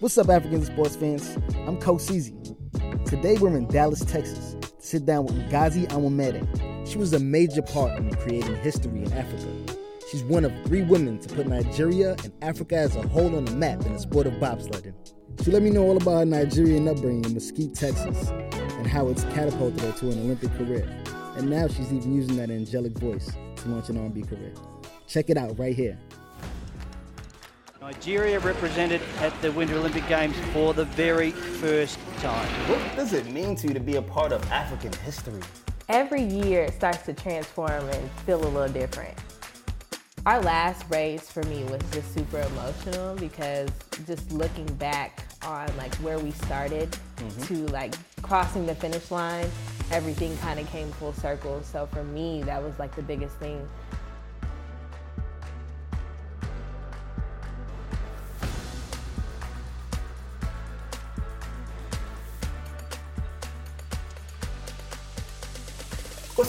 What's up, African sports fans? I'm Coach Ceezy. Today we're in Dallas, Texas, to sit down with Ngozi Onwumere. She was a major part in creating history in Africa. She's one of three women to put Nigeria and Africa as a whole on the map in the sport of bobsledding. She let me know all about her Nigerian upbringing in Mesquite, Texas, and how it's catapulted her to an Olympic career. And now she's even using that angelic voice to launch an R&B career. Check it out right here. Nigeria represented at the Winter Olympic Games for the very first time. What does it mean to you to be a part of African history? Every year it starts to transform and feel a little different. Our last race for me was just super emotional because just looking back on like where we started mm-hmm. to like crossing the finish line, everything kind of came full circle. So for me, that was like the biggest thing.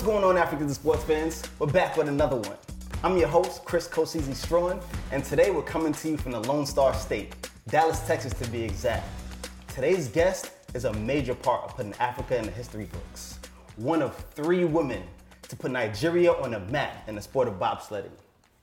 What's going on, African sports fans? We're back with another one. I'm your host, Chris Kosizi Strawn, and today we're coming to you from the Lone Star State, Dallas, Texas to be exact. Today's guest is a major part of putting Africa in the history books. One of three women to put Nigeria on the map in the sport of bobsledding.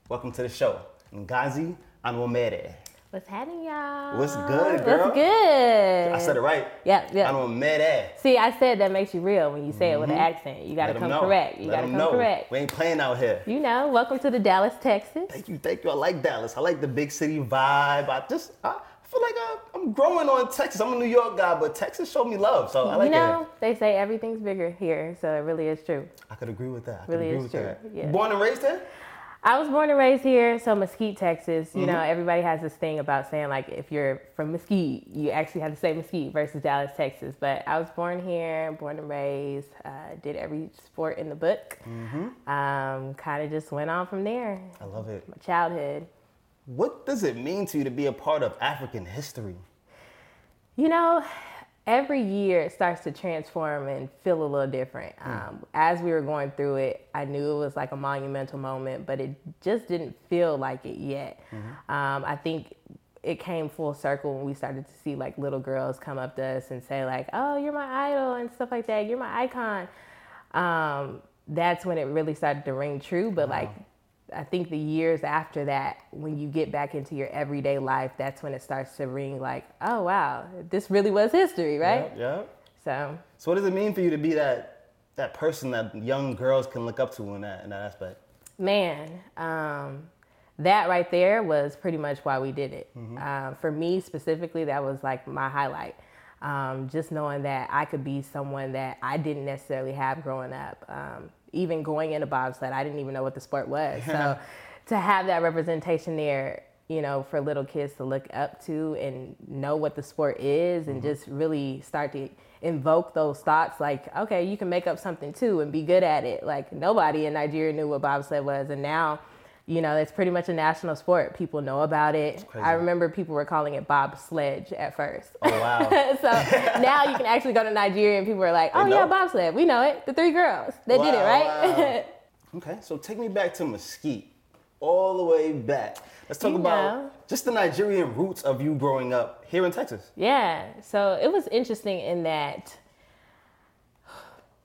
Welcome to the show, Ngozi Onwumere. What's happening, y'all? What's good, girl? What's good? I said it right. Yep, yep. I don't mad ass. See, I said that makes you real when you say mm-hmm. it with an mm-hmm. accent. You gotta come correct. You Let gotta come know. correct. We ain't playing out here. You know, welcome to the Dallas, Texas. Thank you, thank you. I like Dallas. I like the big city vibe. I just, I feel like I, am growing on Texas. I'm a New York guy, but Texas showed me love, so I like it. You know, they say everything's bigger here, so it really is true. I could agree with that. I really is true. Yeah. Born and raised here? I was born and raised here, so Mesquite, Texas. You mm-hmm. know, everybody has this thing about saying like if you're from Mesquite, you actually have to say Mesquite versus Dallas, Texas. But I was born here, born and raised. Uh, did every sport in the book. Mm-hmm. Um, kind of just went on from there. I love it. My childhood. What does it mean to you to be a part of African history? You know, every year it starts to transform and feel a little different. Mm. Um, as we were going through it, I knew it was like a monumental moment, but it just didn't feel like it yet. Mm-hmm. Um, I think it came full circle when we started to see like little girls come up to us and say like, "Oh, you're my idol" and stuff like that. You're my icon. Um, that's when it really started to ring true. But wow. like I think the years after that, when you get back into your everyday life, that's when it starts to ring like, oh wow, this really was history, right? Yeah. yeah. So. So what does it mean for you to be that that person that young girls can look up to in that in that aspect? Man, um, that right there was pretty much why we did it. Mm-hmm. Uh, for me specifically, that was like my highlight. Um, just knowing that I could be someone that I didn't necessarily have growing up. Um, even going into bobsled, I didn't even know what the sport was. So to have that representation there, you know, for little kids to look up to and know what the sport is and mm-hmm. just really start to invoke those thoughts like, okay, you can make up something too and be good at it. Like nobody in Nigeria knew what bobsled was. And now you know, it's pretty much a national sport. People know about it. I remember people were calling it bobsledge at first. Oh wow! so now you can actually go to Nigeria and people are like, "Oh yeah, bobsled. We know it. The three girls. They wow, did it, right?" Wow. okay, so take me back to Mesquite, all the way back. Let's talk you about know. just the Nigerian roots of you growing up here in Texas. Yeah. So it was interesting in that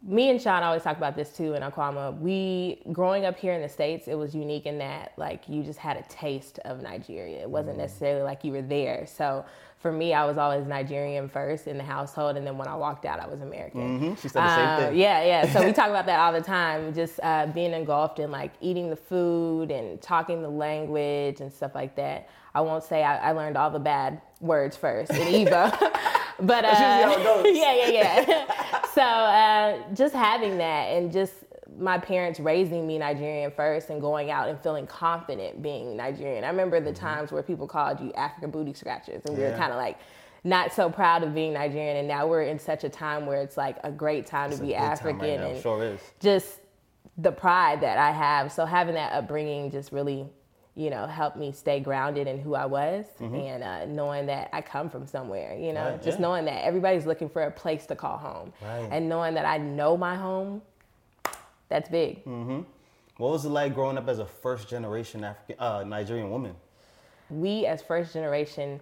me and Seun always talk about this too in Akuoma. We growing up here in the States, it was unique in that like you just had a taste of Nigeria. It wasn't mm. necessarily like you were there. So for me, I was always Nigerian first in the household, and then when I walked out, I was American. Mm-hmm. She said the same uh, thing. Yeah, yeah. So we talk about that all the time. Just uh, being engulfed in like eating the food and talking the language and stuff like that. I won't say I, I learned all the bad words first in Igbo. but uh, yeah, yeah, yeah. So uh, just having that and just my parents raising me Nigerian first and going out and feeling confident being Nigerian. I remember the mm-hmm. times where people called you African booty scratchers, and we yeah. were kind of like not so proud of being Nigerian. And now we're in such a time where it's like a great time it's to be African right and sure just the pride that I have. So having that upbringing just really you know, helped me stay grounded in who I was mm-hmm. and uh, knowing that I come from somewhere, you know, right, just yeah. knowing that everybody's looking for a place to call home right. and knowing that I know my home, that's big. Mm-hmm. What was it like growing up as a first generation African uh, Nigerian woman? We, as first generation,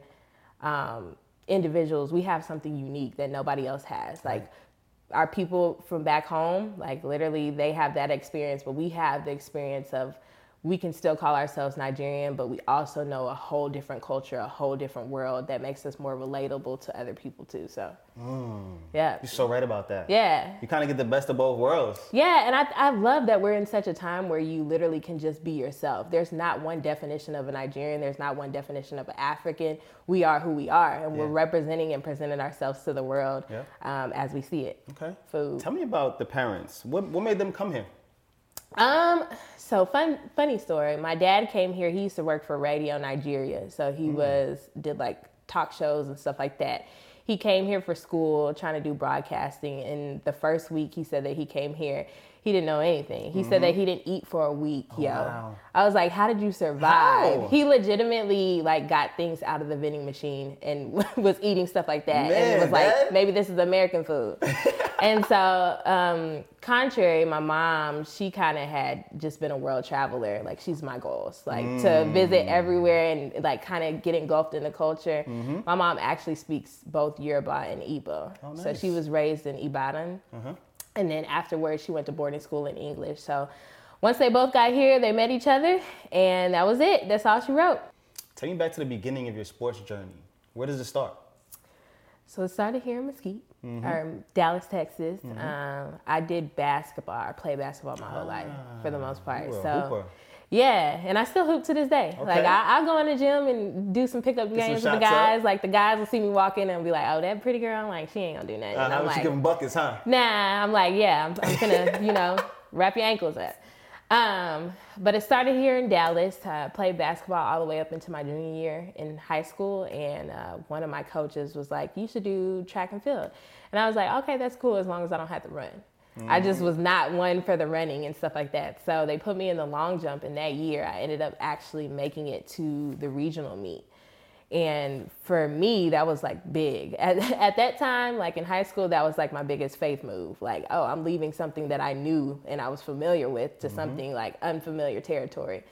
um, individuals, we have something unique that nobody else has. Like our people from back home, like literally they have that experience, but we have the experience of we can still call ourselves Nigerian, but we also know a whole different culture, a whole different world that makes us more relatable to other people too. So, yeah, You're so right about that. yeah, You kind of get the best of both worlds. yeah. And I, I love that we're in such a time where you literally can just be yourself. There's not one definition of a Nigerian. There's not one definition of an African. We are who we are, and we're representing and presenting ourselves to the world Yeah. um, as we see it. Okay. Food. Tell me about the parents. What what made them come here? Um, so fun funny story. My dad came here, he used to work for Radio Nigeria. So he was did like talk shows and stuff like that. He came here for school trying to do broadcasting and the first week he said that he came here, he didn't know anything. He said that he didn't eat for a week, yo. wow. I was like, how did you survive? How? He legitimately like got things out of the vending machine and was eating stuff like that. and it was like, maybe this is American food. and so, um, contrary, my mom, she kind of had just been a world traveler. Like she's my goals, like to Mm. visit everywhere and like kind of get engulfed in the culture. Mm-hmm. My mom actually speaks both Yoruba and Igbo, so she Oh, was raised in Ibadan. And then afterwards, she went to boarding school in English. So once they both got here, they met each other, and that was it. That's all she wrote. Take me back to the beginning of your sports journey. Where does it start? So it started here in Mesquite, Mm-hmm. or Dallas, Texas. Um, I did basketball. I played basketball my whole life for the most part. Ah, were a so. Yeah, and I still hoop to this day. Like I, I go in the gym and do some pickup some games with the shots up. guys. Like the guys will see me walk in and be like, "Oh, that pretty girl." I'm like, "She ain't gonna do nothing." Uh, I'm like, you giving buckets, huh? Nah, I'm like, yeah, I'm, I'm gonna, you know, wrap your ankles up. Um, but it started here in Dallas. I played basketball all the way up into my junior year in high school, and uh, one of my coaches was like, "You should do track and field," and I was like, "Okay, that's cool as long as I don't have to run." I just was not one for the running and stuff like that. So they put me in the long jump, and that year I ended up actually making it to the regional meet. And for me, that was like big. At, at that time, like in high school, that was like my biggest faith move. Like, oh, I'm leaving something that I knew and I was familiar with to something like unfamiliar territory.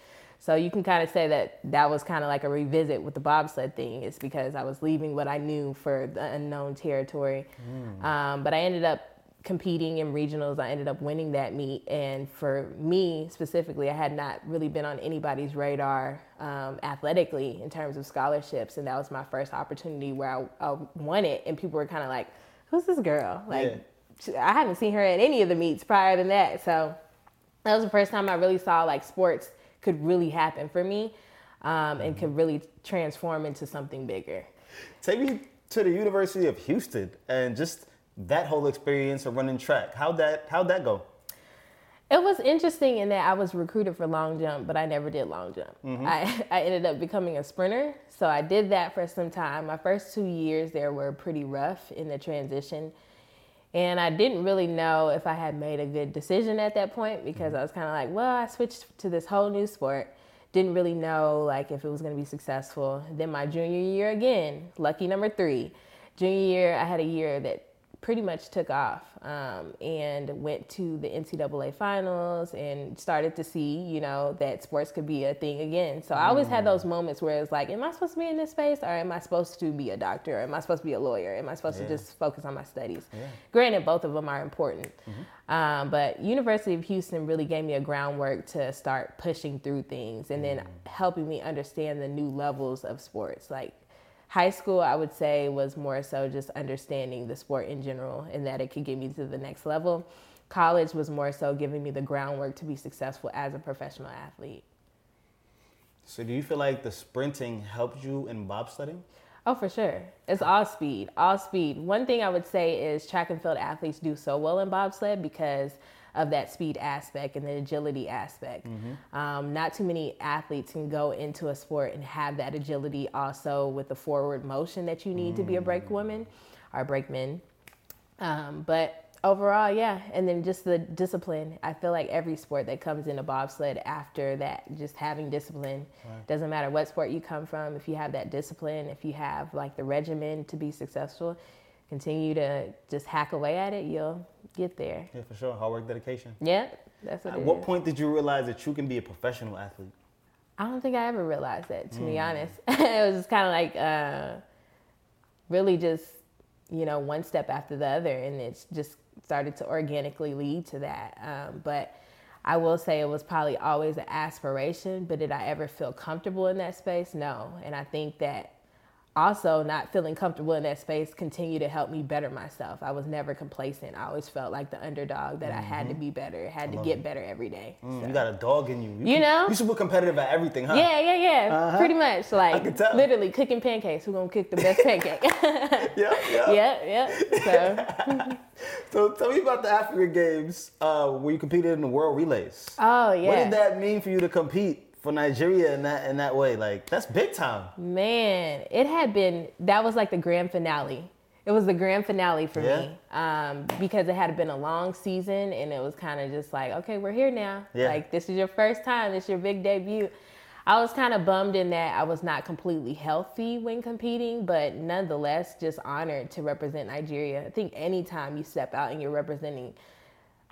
So you can kind of say that that was kind of like a revisit with the bobsled thing. It's because I was leaving what I knew for the unknown territory. Um, but I ended up competing in regionals. I ended up winning that meet. And for me specifically, I had not really been on anybody's radar um, athletically in terms of scholarships. And that was my first opportunity where I, I won it. And people were kind of like, who's this girl? Like, she- I haven't seen her at any of the meets prior than that. So that was the first time I really saw like sports could really happen for me um, and could really transform into something bigger. Take me to the University of Houston and just that whole experience of running track. How'd that how'd that go? It was interesting in that I was recruited for long jump, but I never did long jump. Mm-hmm. I, I ended up becoming a sprinter. So I did that for some time. My first two years there were pretty rough in the transition. And I didn't really know if I had made a good decision at that point because mm-hmm. I was kind of like, well, I switched to this whole new sport. Didn't really know like if it was going to be successful. Then my junior year again, lucky number three. Junior year, I had a year that pretty much took off um, and went to the NCAA finals and started to see, you know, that sports could be a thing again. So I always had those moments where it's like, am I supposed to be in this space or am I supposed to be a doctor? Or am I supposed to be a lawyer? Am I supposed to just focus on my studies? Granted, both of them are important. Um, but University of Houston really gave me a groundwork to start pushing through things and then helping me understand the new levels of sports. Like high school i would say was more so just understanding the sport in general and that it could get me to the next level. College was more so giving me the groundwork to be successful as a professional athlete. So do you feel like the sprinting helped you in bobsledding? oh for sure. It's all speed all speed. One thing i would say is track and field athletes do so well in bobsled because of that speed aspect and the agility aspect. Um, not too many athletes can go into a sport and have that agility also with the forward motion that you need to be a break woman or brakeman. Um, but overall, yeah. And then just the discipline. I feel like every sport that comes into bobsled after that, just having discipline. Doesn't matter what sport you come from, if you have that discipline, if you have like the regimen to be successful, continue to just hack away at it, you'll get there. Yeah, for sure. Hard work, dedication. Yeah, that's what At it what is. point did you realize that you can be a professional athlete? I don't think I ever realized that, to be Mm. honest. it was just kind of like uh, really just, you know, one step after the other. And it's just started to organically lead to that. Um, but I will say it was probably always an aspiration, but did I ever feel comfortable in that space? No. And I think that also not feeling comfortable in that space continue to help me better myself. I was never complacent. I always felt like the underdog that mm-hmm. I had to mm-hmm. be better, had to get it. better every day. Mm, so. You got a dog in you. You, you know? You super competitive at everything, huh? Yeah, yeah, yeah. Uh-huh. Pretty much. Like literally cooking pancakes. Who's gonna cook the best pancake? yeah, yeah. Yeah, yeah. So So tell me about the Africa Games uh, where you competed in the world relays. Oh yeah. What did that mean for you to compete for Nigeria in that in that way. Like that's big time. Man, it had been that was like the grand finale. It was the grand finale for yeah. me um, because it had been a long season and it was kind of just like, okay, we're here now. Yeah. Like this is your first time. This is your big debut. I was kind of bummed in that I was not completely healthy when competing, but nonetheless, just honored to represent Nigeria. I think anytime you step out and you're representing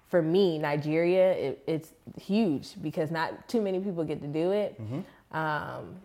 for me, Nigeria, it, it's huge because not too many people get to do it. Mm-hmm. Um,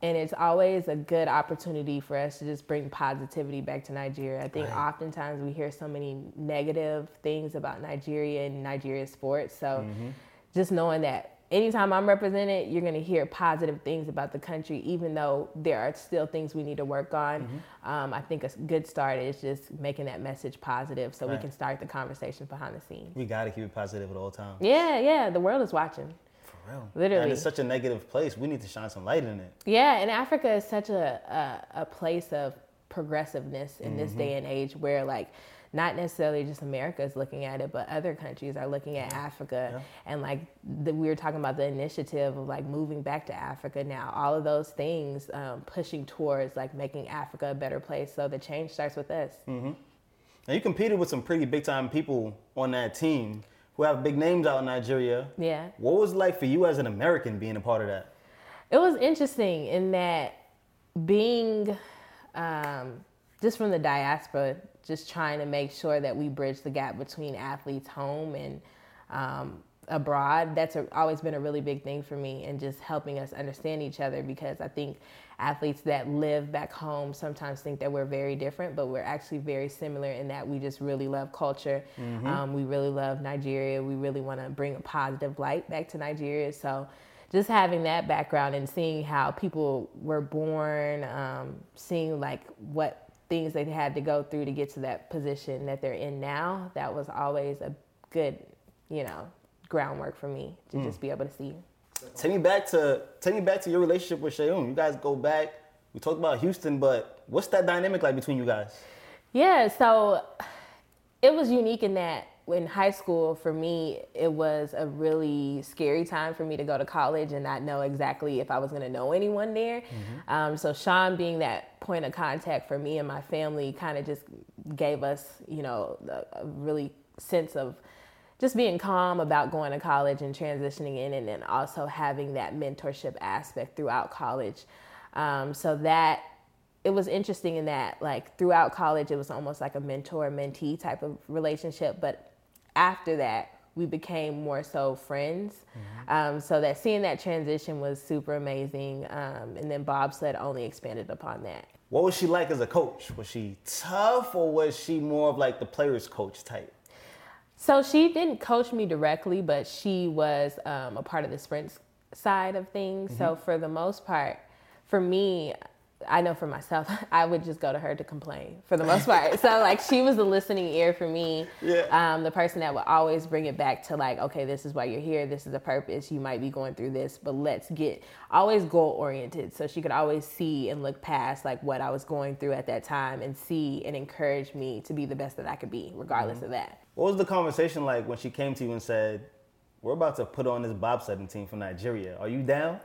and it's always a good opportunity for us to just bring positivity back to Nigeria. I think right. oftentimes we hear so many negative things about Nigeria and Nigeria sports. So mm-hmm. just knowing that anytime I'm represented, you're going to hear positive things about the country, even though there are still things we need to work on. Mm-hmm. Um, I think a good start is just making that message positive so right. we can start the conversations behind the scenes. We got to keep it positive at all times. Yeah, yeah. The world is watching. For real. Literally. And it's such a negative place. We need to shine some light in it. Yeah, and Africa is such a, a, a place of progressiveness in mm-hmm. this day and age where, like, not necessarily just America is looking at it, but other countries are looking at Africa. Yeah. And like the, we were talking about the initiative of like moving back to Africa now, all of those things um, pushing towards like making Africa a better place. So the change starts with us. Mm-hmm. Now you competed with some pretty big time people on that team who have big names out in Nigeria. Yeah. What was it like for you as an American being a part of that? It was interesting in that being um, just from the diaspora, just trying to make sure that we bridge the gap between athletes home and um, abroad. That's a, always been a really big thing for me, and just helping us understand each other because I think athletes that live back home sometimes think that we're very different, but we're actually very similar in that we just really love culture. Mm-hmm. Um, we really love Nigeria. We really want to bring a positive light back to Nigeria. So just having that background and seeing how people were born, um, seeing like what things they had to go through to get to that position that they're in now, that was always a good, you know, groundwork for me to mm. just be able to see. Take me back to take me back to your relationship with Seun. You guys go back. We talked about Houston, but what's that dynamic like between you guys? Yeah, so it was unique in that in high school for me it was a really scary time for me to go to college and not know exactly if i was going to know anyone there mm-hmm. um, so Seun being that point of contact for me and my family kind of just gave us you know a, a, really sense of just being calm about going to college and transitioning in and then also having that mentorship aspect throughout college um, so that it was interesting in that like throughout college it was almost like a mentor mentee type of relationship but after that, we became more so friends. Mm-hmm. Um, so that seeing that transition was super amazing. Um, and then bobsled only expanded upon that. What was she like as a coach? Was she tough or was she more of like the player's coach type? So she didn't coach me directly, but she was um, a part of the sprint side of things. Mm-hmm. So for the most part, for me, I know for myself, I would just go to her to complain for the most part. so like she was the listening ear for me. Yeah. Um, the person that would always bring it back to like, okay, this is why you're here. This is the purpose. You might be going through this, but let's get always goal oriented. So she could always see and look past like what I was going through at that time and see and encourage me to be the best that I could be, regardless mm-hmm. of that. What was the conversation like when she came to you and said, "We're about to put on this bobsledding team from Nigeria. Are you down?"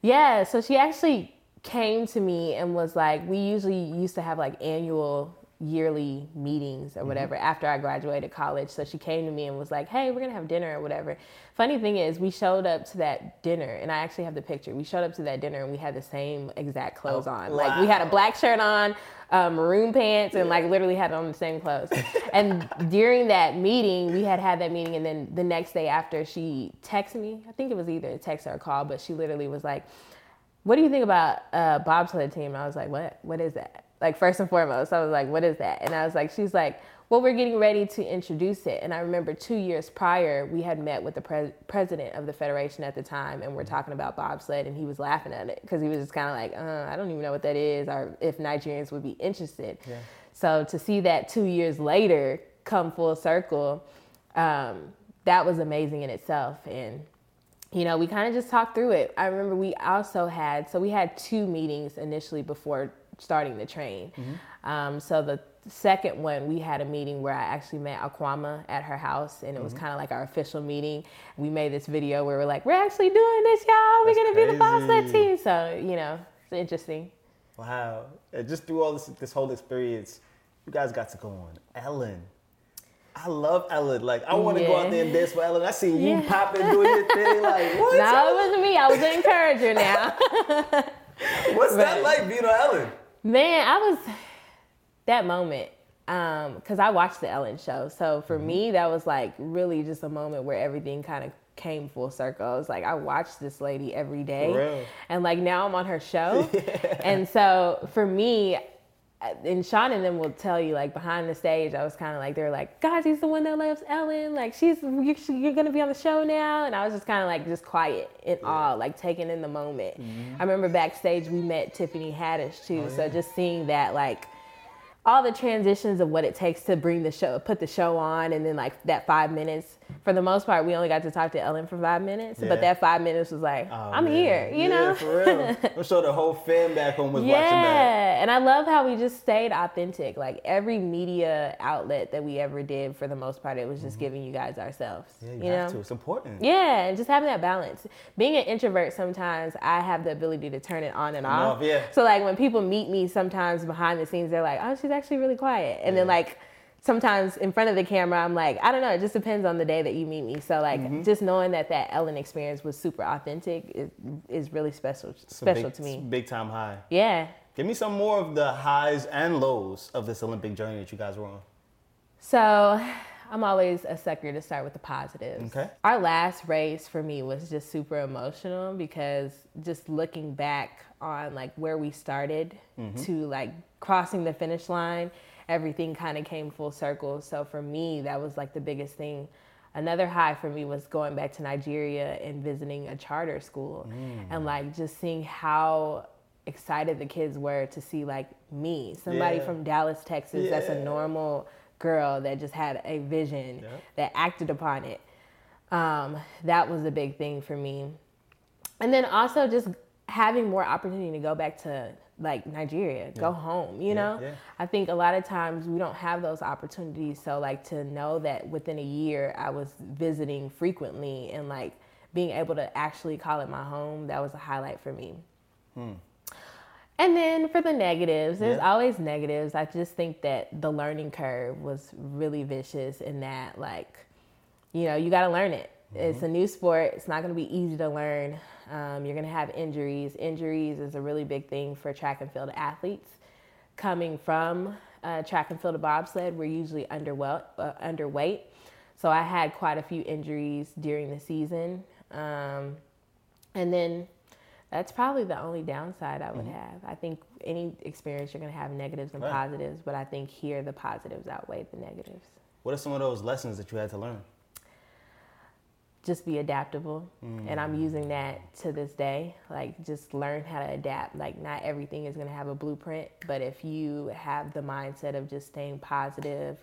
Yeah. So she actually came to me and was like, we usually used to have like annual yearly meetings or mm-hmm. whatever mm-hmm. after I graduated college. So she came to me and was like, hey, we're going to have dinner or whatever. Funny thing is, we showed up to that dinner, and I actually have the picture. We showed up to that dinner and we had the same exact clothes oh, on. Wow. Like, we had a black shirt on, uh, maroon pants, and like literally had on the same clothes. and during that meeting, we had had that meeting, and then the next day after, she texted me. I think it was either a text or a call, but she literally was like, what do you think about uh, bobsled team? I was like, what? What is that? Like first and foremost, I was like, what is that? And I was like, she's like, well, we're getting ready to introduce it. And I remember two years prior, we had met with the pre- president of the federation at the time, and we're talking about bobsled, and he was laughing at it because he was just kind of like, uh, I don't even know what that is, or if Nigerians would be interested. Yeah. So to see that two years later come full circle, um, that was amazing in itself. And you know, we kind of just talked through it. I remember we also had, so we had two meetings initially before starting the train. Mm-hmm. Um, so the second one, we had a meeting where I actually met Akuoma at her house, and it was mm-hmm. kind of like our official meeting. We made this video where we're like, "We're actually doing this, y'all. We're gonna be the bobsled team." So you know, it's interesting. Wow! Just through all this this whole experience, you guys got to go on Ellen. I love Ellen. Like I want to yeah. go out there and dance for Ellen. I seen you yeah. popping doing your thing. Like what? No, it wasn't me. I was an encourager now. What's that like being on Ellen? Man, I was that moment because um, I watched the Ellen show. So for mm-hmm. me, that was like really just a moment where everything kind of came full circle. I was like, I watched this lady every day, and like now I'm on her show, yeah. and so for me. And Seun and them will tell you, like behind the stage, I was kind of like, they're like, God, he's the one that loves Ellen. Like she's, you're gonna be on the show now, and I was just kind of like, just quiet in yeah. awe, like taking in the moment. Mm-hmm. I remember backstage we met Tiffany Haddish too, oh, yeah. so just seeing that, like, all the transitions of what it takes to bring the show, put the show on, and then like that five minutes. For the most part, we only got to talk to Ellen for five minutes, yeah. but that five minutes was like, oh, I'm man. here, you yeah, know. for real. I'm sure the whole fan back home was yeah. watching that. Yeah, and I love how we just stayed authentic. Like every media outlet that we ever did, for the most part, it was just mm-hmm. giving you guys ourselves. Yeah, you, you have know? to. It's important. Yeah, and just having that balance. Being an introvert, sometimes I have the ability to turn it on and off. yeah. So like when people meet me, sometimes behind the scenes, they're like, "Oh, she's actually really quiet." And then like sometimes in front of the camera, I'm like, I don't know. It just depends on the day that you meet me. So like, mm-hmm. just knowing that that Ellen experience was super authentic is, is really special, special big, to me. Big time high. Yeah. Give me some more of the highs and lows of this Olympic journey that you guys were on. So. I'm always a sucker to start with the positives. Okay. Our last race for me was just super emotional because just looking back on like where we started mm-hmm. to like crossing the finish line everything kind of came full circle. So for me, that was like the biggest thing. Another high for me was going back to Nigeria and visiting a charter school mm. and like just seeing how excited the kids were to see like me, somebody yeah. from Dallas, Texas, yeah. that's a normal girl that just had a vision yeah. that acted upon it. Um, that was a big thing for me. And then also just having more opportunity to go back to like Nigeria, yeah. go home, you yeah, know? Yeah. I think a lot of times we don't have those opportunities. So like to know that within a year I was visiting frequently and like being able to actually call it my home, that was a highlight for me. Hmm. And then for the negatives, there's always negatives. I just think that the learning curve was really vicious in that like, you know, you gotta learn it. Mm-hmm. It's a new sport. It's not going to be easy to learn. Um, you're going to have injuries. Injuries is a really big thing for track and field athletes. Coming from uh, track and field to bobsled, we're usually underweight, uh, underweight. So I had quite a few injuries during the season. Um, and then that's probably the only downside I would mm-hmm. have. I think any experience you're going to have negatives and right. positives, but I think here the positives outweigh the negatives. What are some of those lessons that you had to learn? Just be adaptable. Mm. and i'm using that to this day like just learn how to adapt. Like not everything is going to have a blueprint but if you have the mindset of just staying positive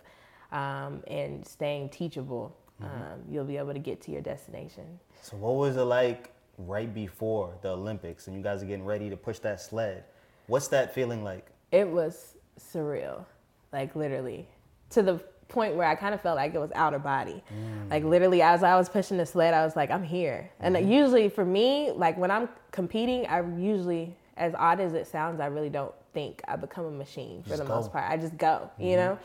um, and staying teachable mm-hmm. um, you'll be able to get to your destination. So what was it like right before the olympics and you guys are getting ready to push that sled? What's that feeling like? It was surreal like literally to the point where I kind of felt like it was out of body. Mm. Like literally, as I was pushing the sled, I was like, I'm here. And mm-hmm. usually for me, like when I'm competing, I usually, as odd as it sounds, I really don't think. I become a machine for just the go. most part. I just go, mm-hmm. you know?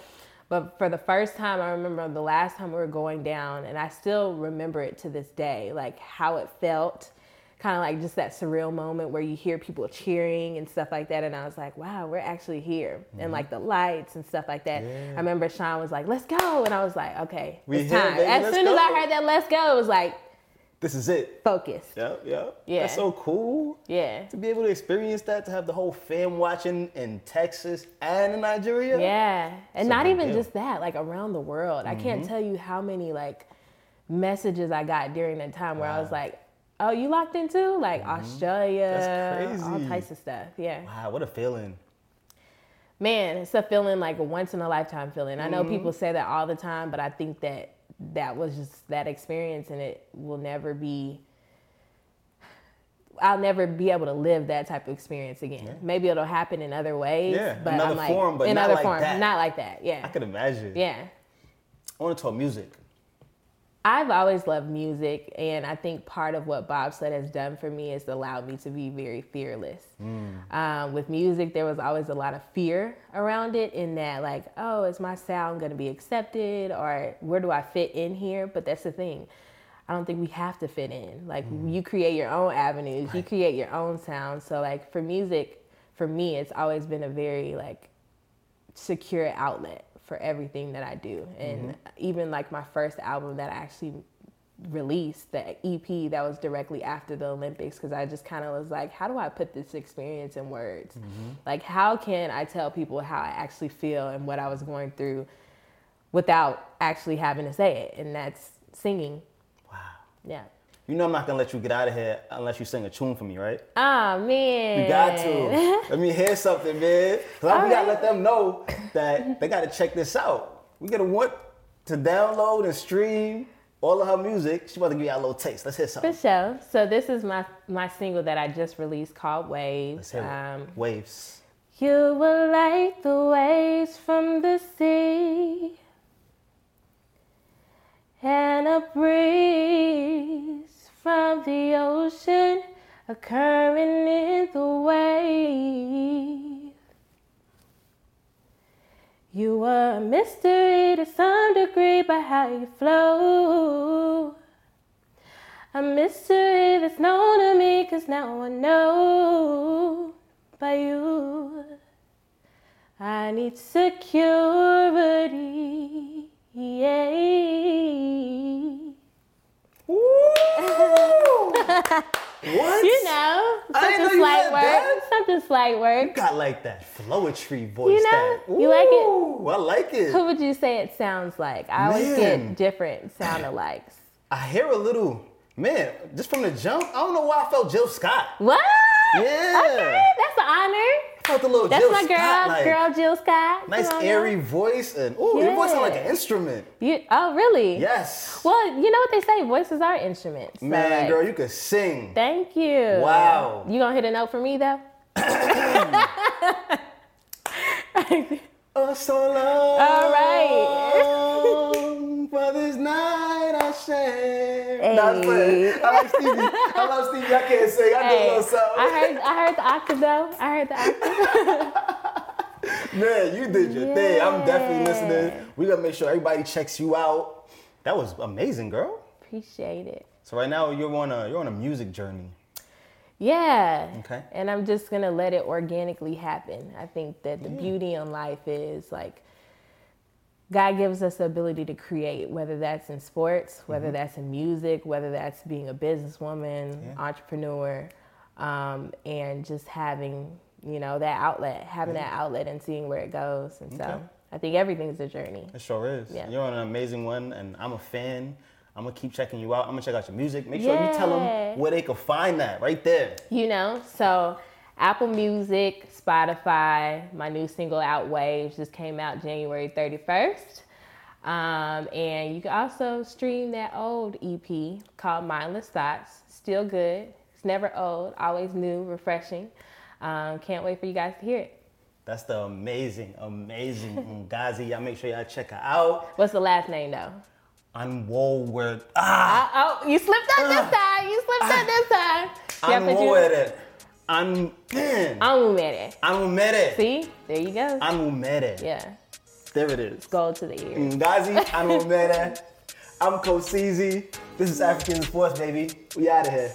But for the first time, I remember the last time we were going down, and I still remember it to this day, like how it felt kind of like just that surreal moment where you hear people cheering and stuff like that. And I was like, wow, we're actually here. Mm-hmm. And like the lights and stuff like that. Yeah. I remember Seun was like, let's go. And I was like, okay, we it's time. Baby, as soon go. as I heard that let's go, it was like, this is it. focused. Yep, yep. Yeah. That's so cool. Yeah. To be able to experience that, to have the whole fam watching in Texas and in Nigeria. Yeah. And a not even deal. Mm-hmm. just that, like around the world. I can't tell you how many like messages I got during that time where I was like, Oh, you locked in too? Like Australia, That's all types of stuff. Yeah. Wow, what a feeling. Man, it's a feeling like a once in a lifetime feeling. I know Mm-hmm. people say that all the time, but I think that that was just that experience and it will never be I'll never be able to live that type of experience again. Maybe it'll happen in other ways, Yeah, but another I'm like form, but in not other like forms, that. not like that. Yeah, I Yeah. could imagine. Yeah. I want to talk music. I've always loved music, and I think part of what bobsled has done for me is allowed me to be very fearless. Um, with music, there was always a lot of fear around it, in that, like, oh, is my sound going to be accepted, or where do I fit in here? But that's the thing. I don't think we have to fit in. Like, you create your own avenues, you create your own sound. So, like, for music, for me, it's always been a very, like, secure outlet for everything that I do. And mm-hmm. even like my first album that I actually released, the EP that was directly after the Olympics, because I just kind of was like, how do I put this experience in words? Mm-hmm. Like, how can I tell people how I actually feel and what I was going through without actually having to say it? And that's singing. Wow. Yeah. You know I'm not gonna let you get out of here unless you sing a tune for me, right? Ah, man. You got to. Let me hear something, man. Cause I- we gotta let them know that they gotta check this out. We gotta want to download and stream all of her music. She about to give you a little taste. Let's hear For something. sure. So this is my my single that I just released called Waves. Let's hear it. Um, Waves. You were like the waves from the sea, and a breeze from the ocean occurring in the wave. You were a mystery to some degree by how you flow. A mystery that's known to me, cause now I know by you. I need security. Yeah. What? You know, I didn't something slight work. Something slight You got like that flowetry voice. You know? that, You like it? I like it. Who would you say it sounds like? I always get different sound alikes. I hear a little, man, just from the jump. I don't know why I felt Jill Scott. What? Yeah. Okay, that's an honor. Felt a little That's Jill my girl, Scott, like, girl Jill Scott. Nice airy voice and ooh, your voice sounds like an instrument. You, oh, really? Yes. Well, you know what they say, voices are instruments. So, Man, like, girl, you could sing. Thank you. Wow. You gonna hit a note for me though? Oh, so long. All right. For this night I share. Hey. Nah, I'm playing. I like Stevie. I love Stevie. I can't sing. I do Hey, little something. I heard I heard the octave though. I heard the octave. Man, you did your thing. I'm definitely listening. We gotta make sure everybody checks you out. That was amazing, girl. Appreciate it. So right now you're on a you're on a music journey. Yeah. Okay. And I'm just gonna let it organically happen. I think that the beauty in life is like God gives us the ability to create, whether that's in sports, whether that's in music, whether that's being a businesswoman, Yeah. entrepreneur, um, and just having, you know, that outlet, having that outlet and seeing where it goes. And Okay. so I think everything's a journey. It sure is. Yeah. You're on an amazing one, and I'm a fan. I'm gonna keep checking you out. I'm gonna check out your music. Make sure you tell them where they can find that right there. You know, so Apple Music, Spotify, my new single Out Waves just came out January 31st. Um, and you can also stream that old EP called Mindless Thoughts. Still good. It's never old, always new, refreshing. Um, can't wait for you guys to hear it. That's the amazing, amazing Ngozi. Y'all make sure y'all check her out. What's the last name though? Unwoolward. Ah, Uh, oh, you slipped up this Uh, time. You slipped up this time. You have to do- Unwoolward. Un man. Mm. Anumere. Anumere. See? There you go. I'm Anumere. Yeah. There it is. Gold to the ears. Ngozi Anumere. I'm Coach CZ. This is African Sports, baby. We out of here.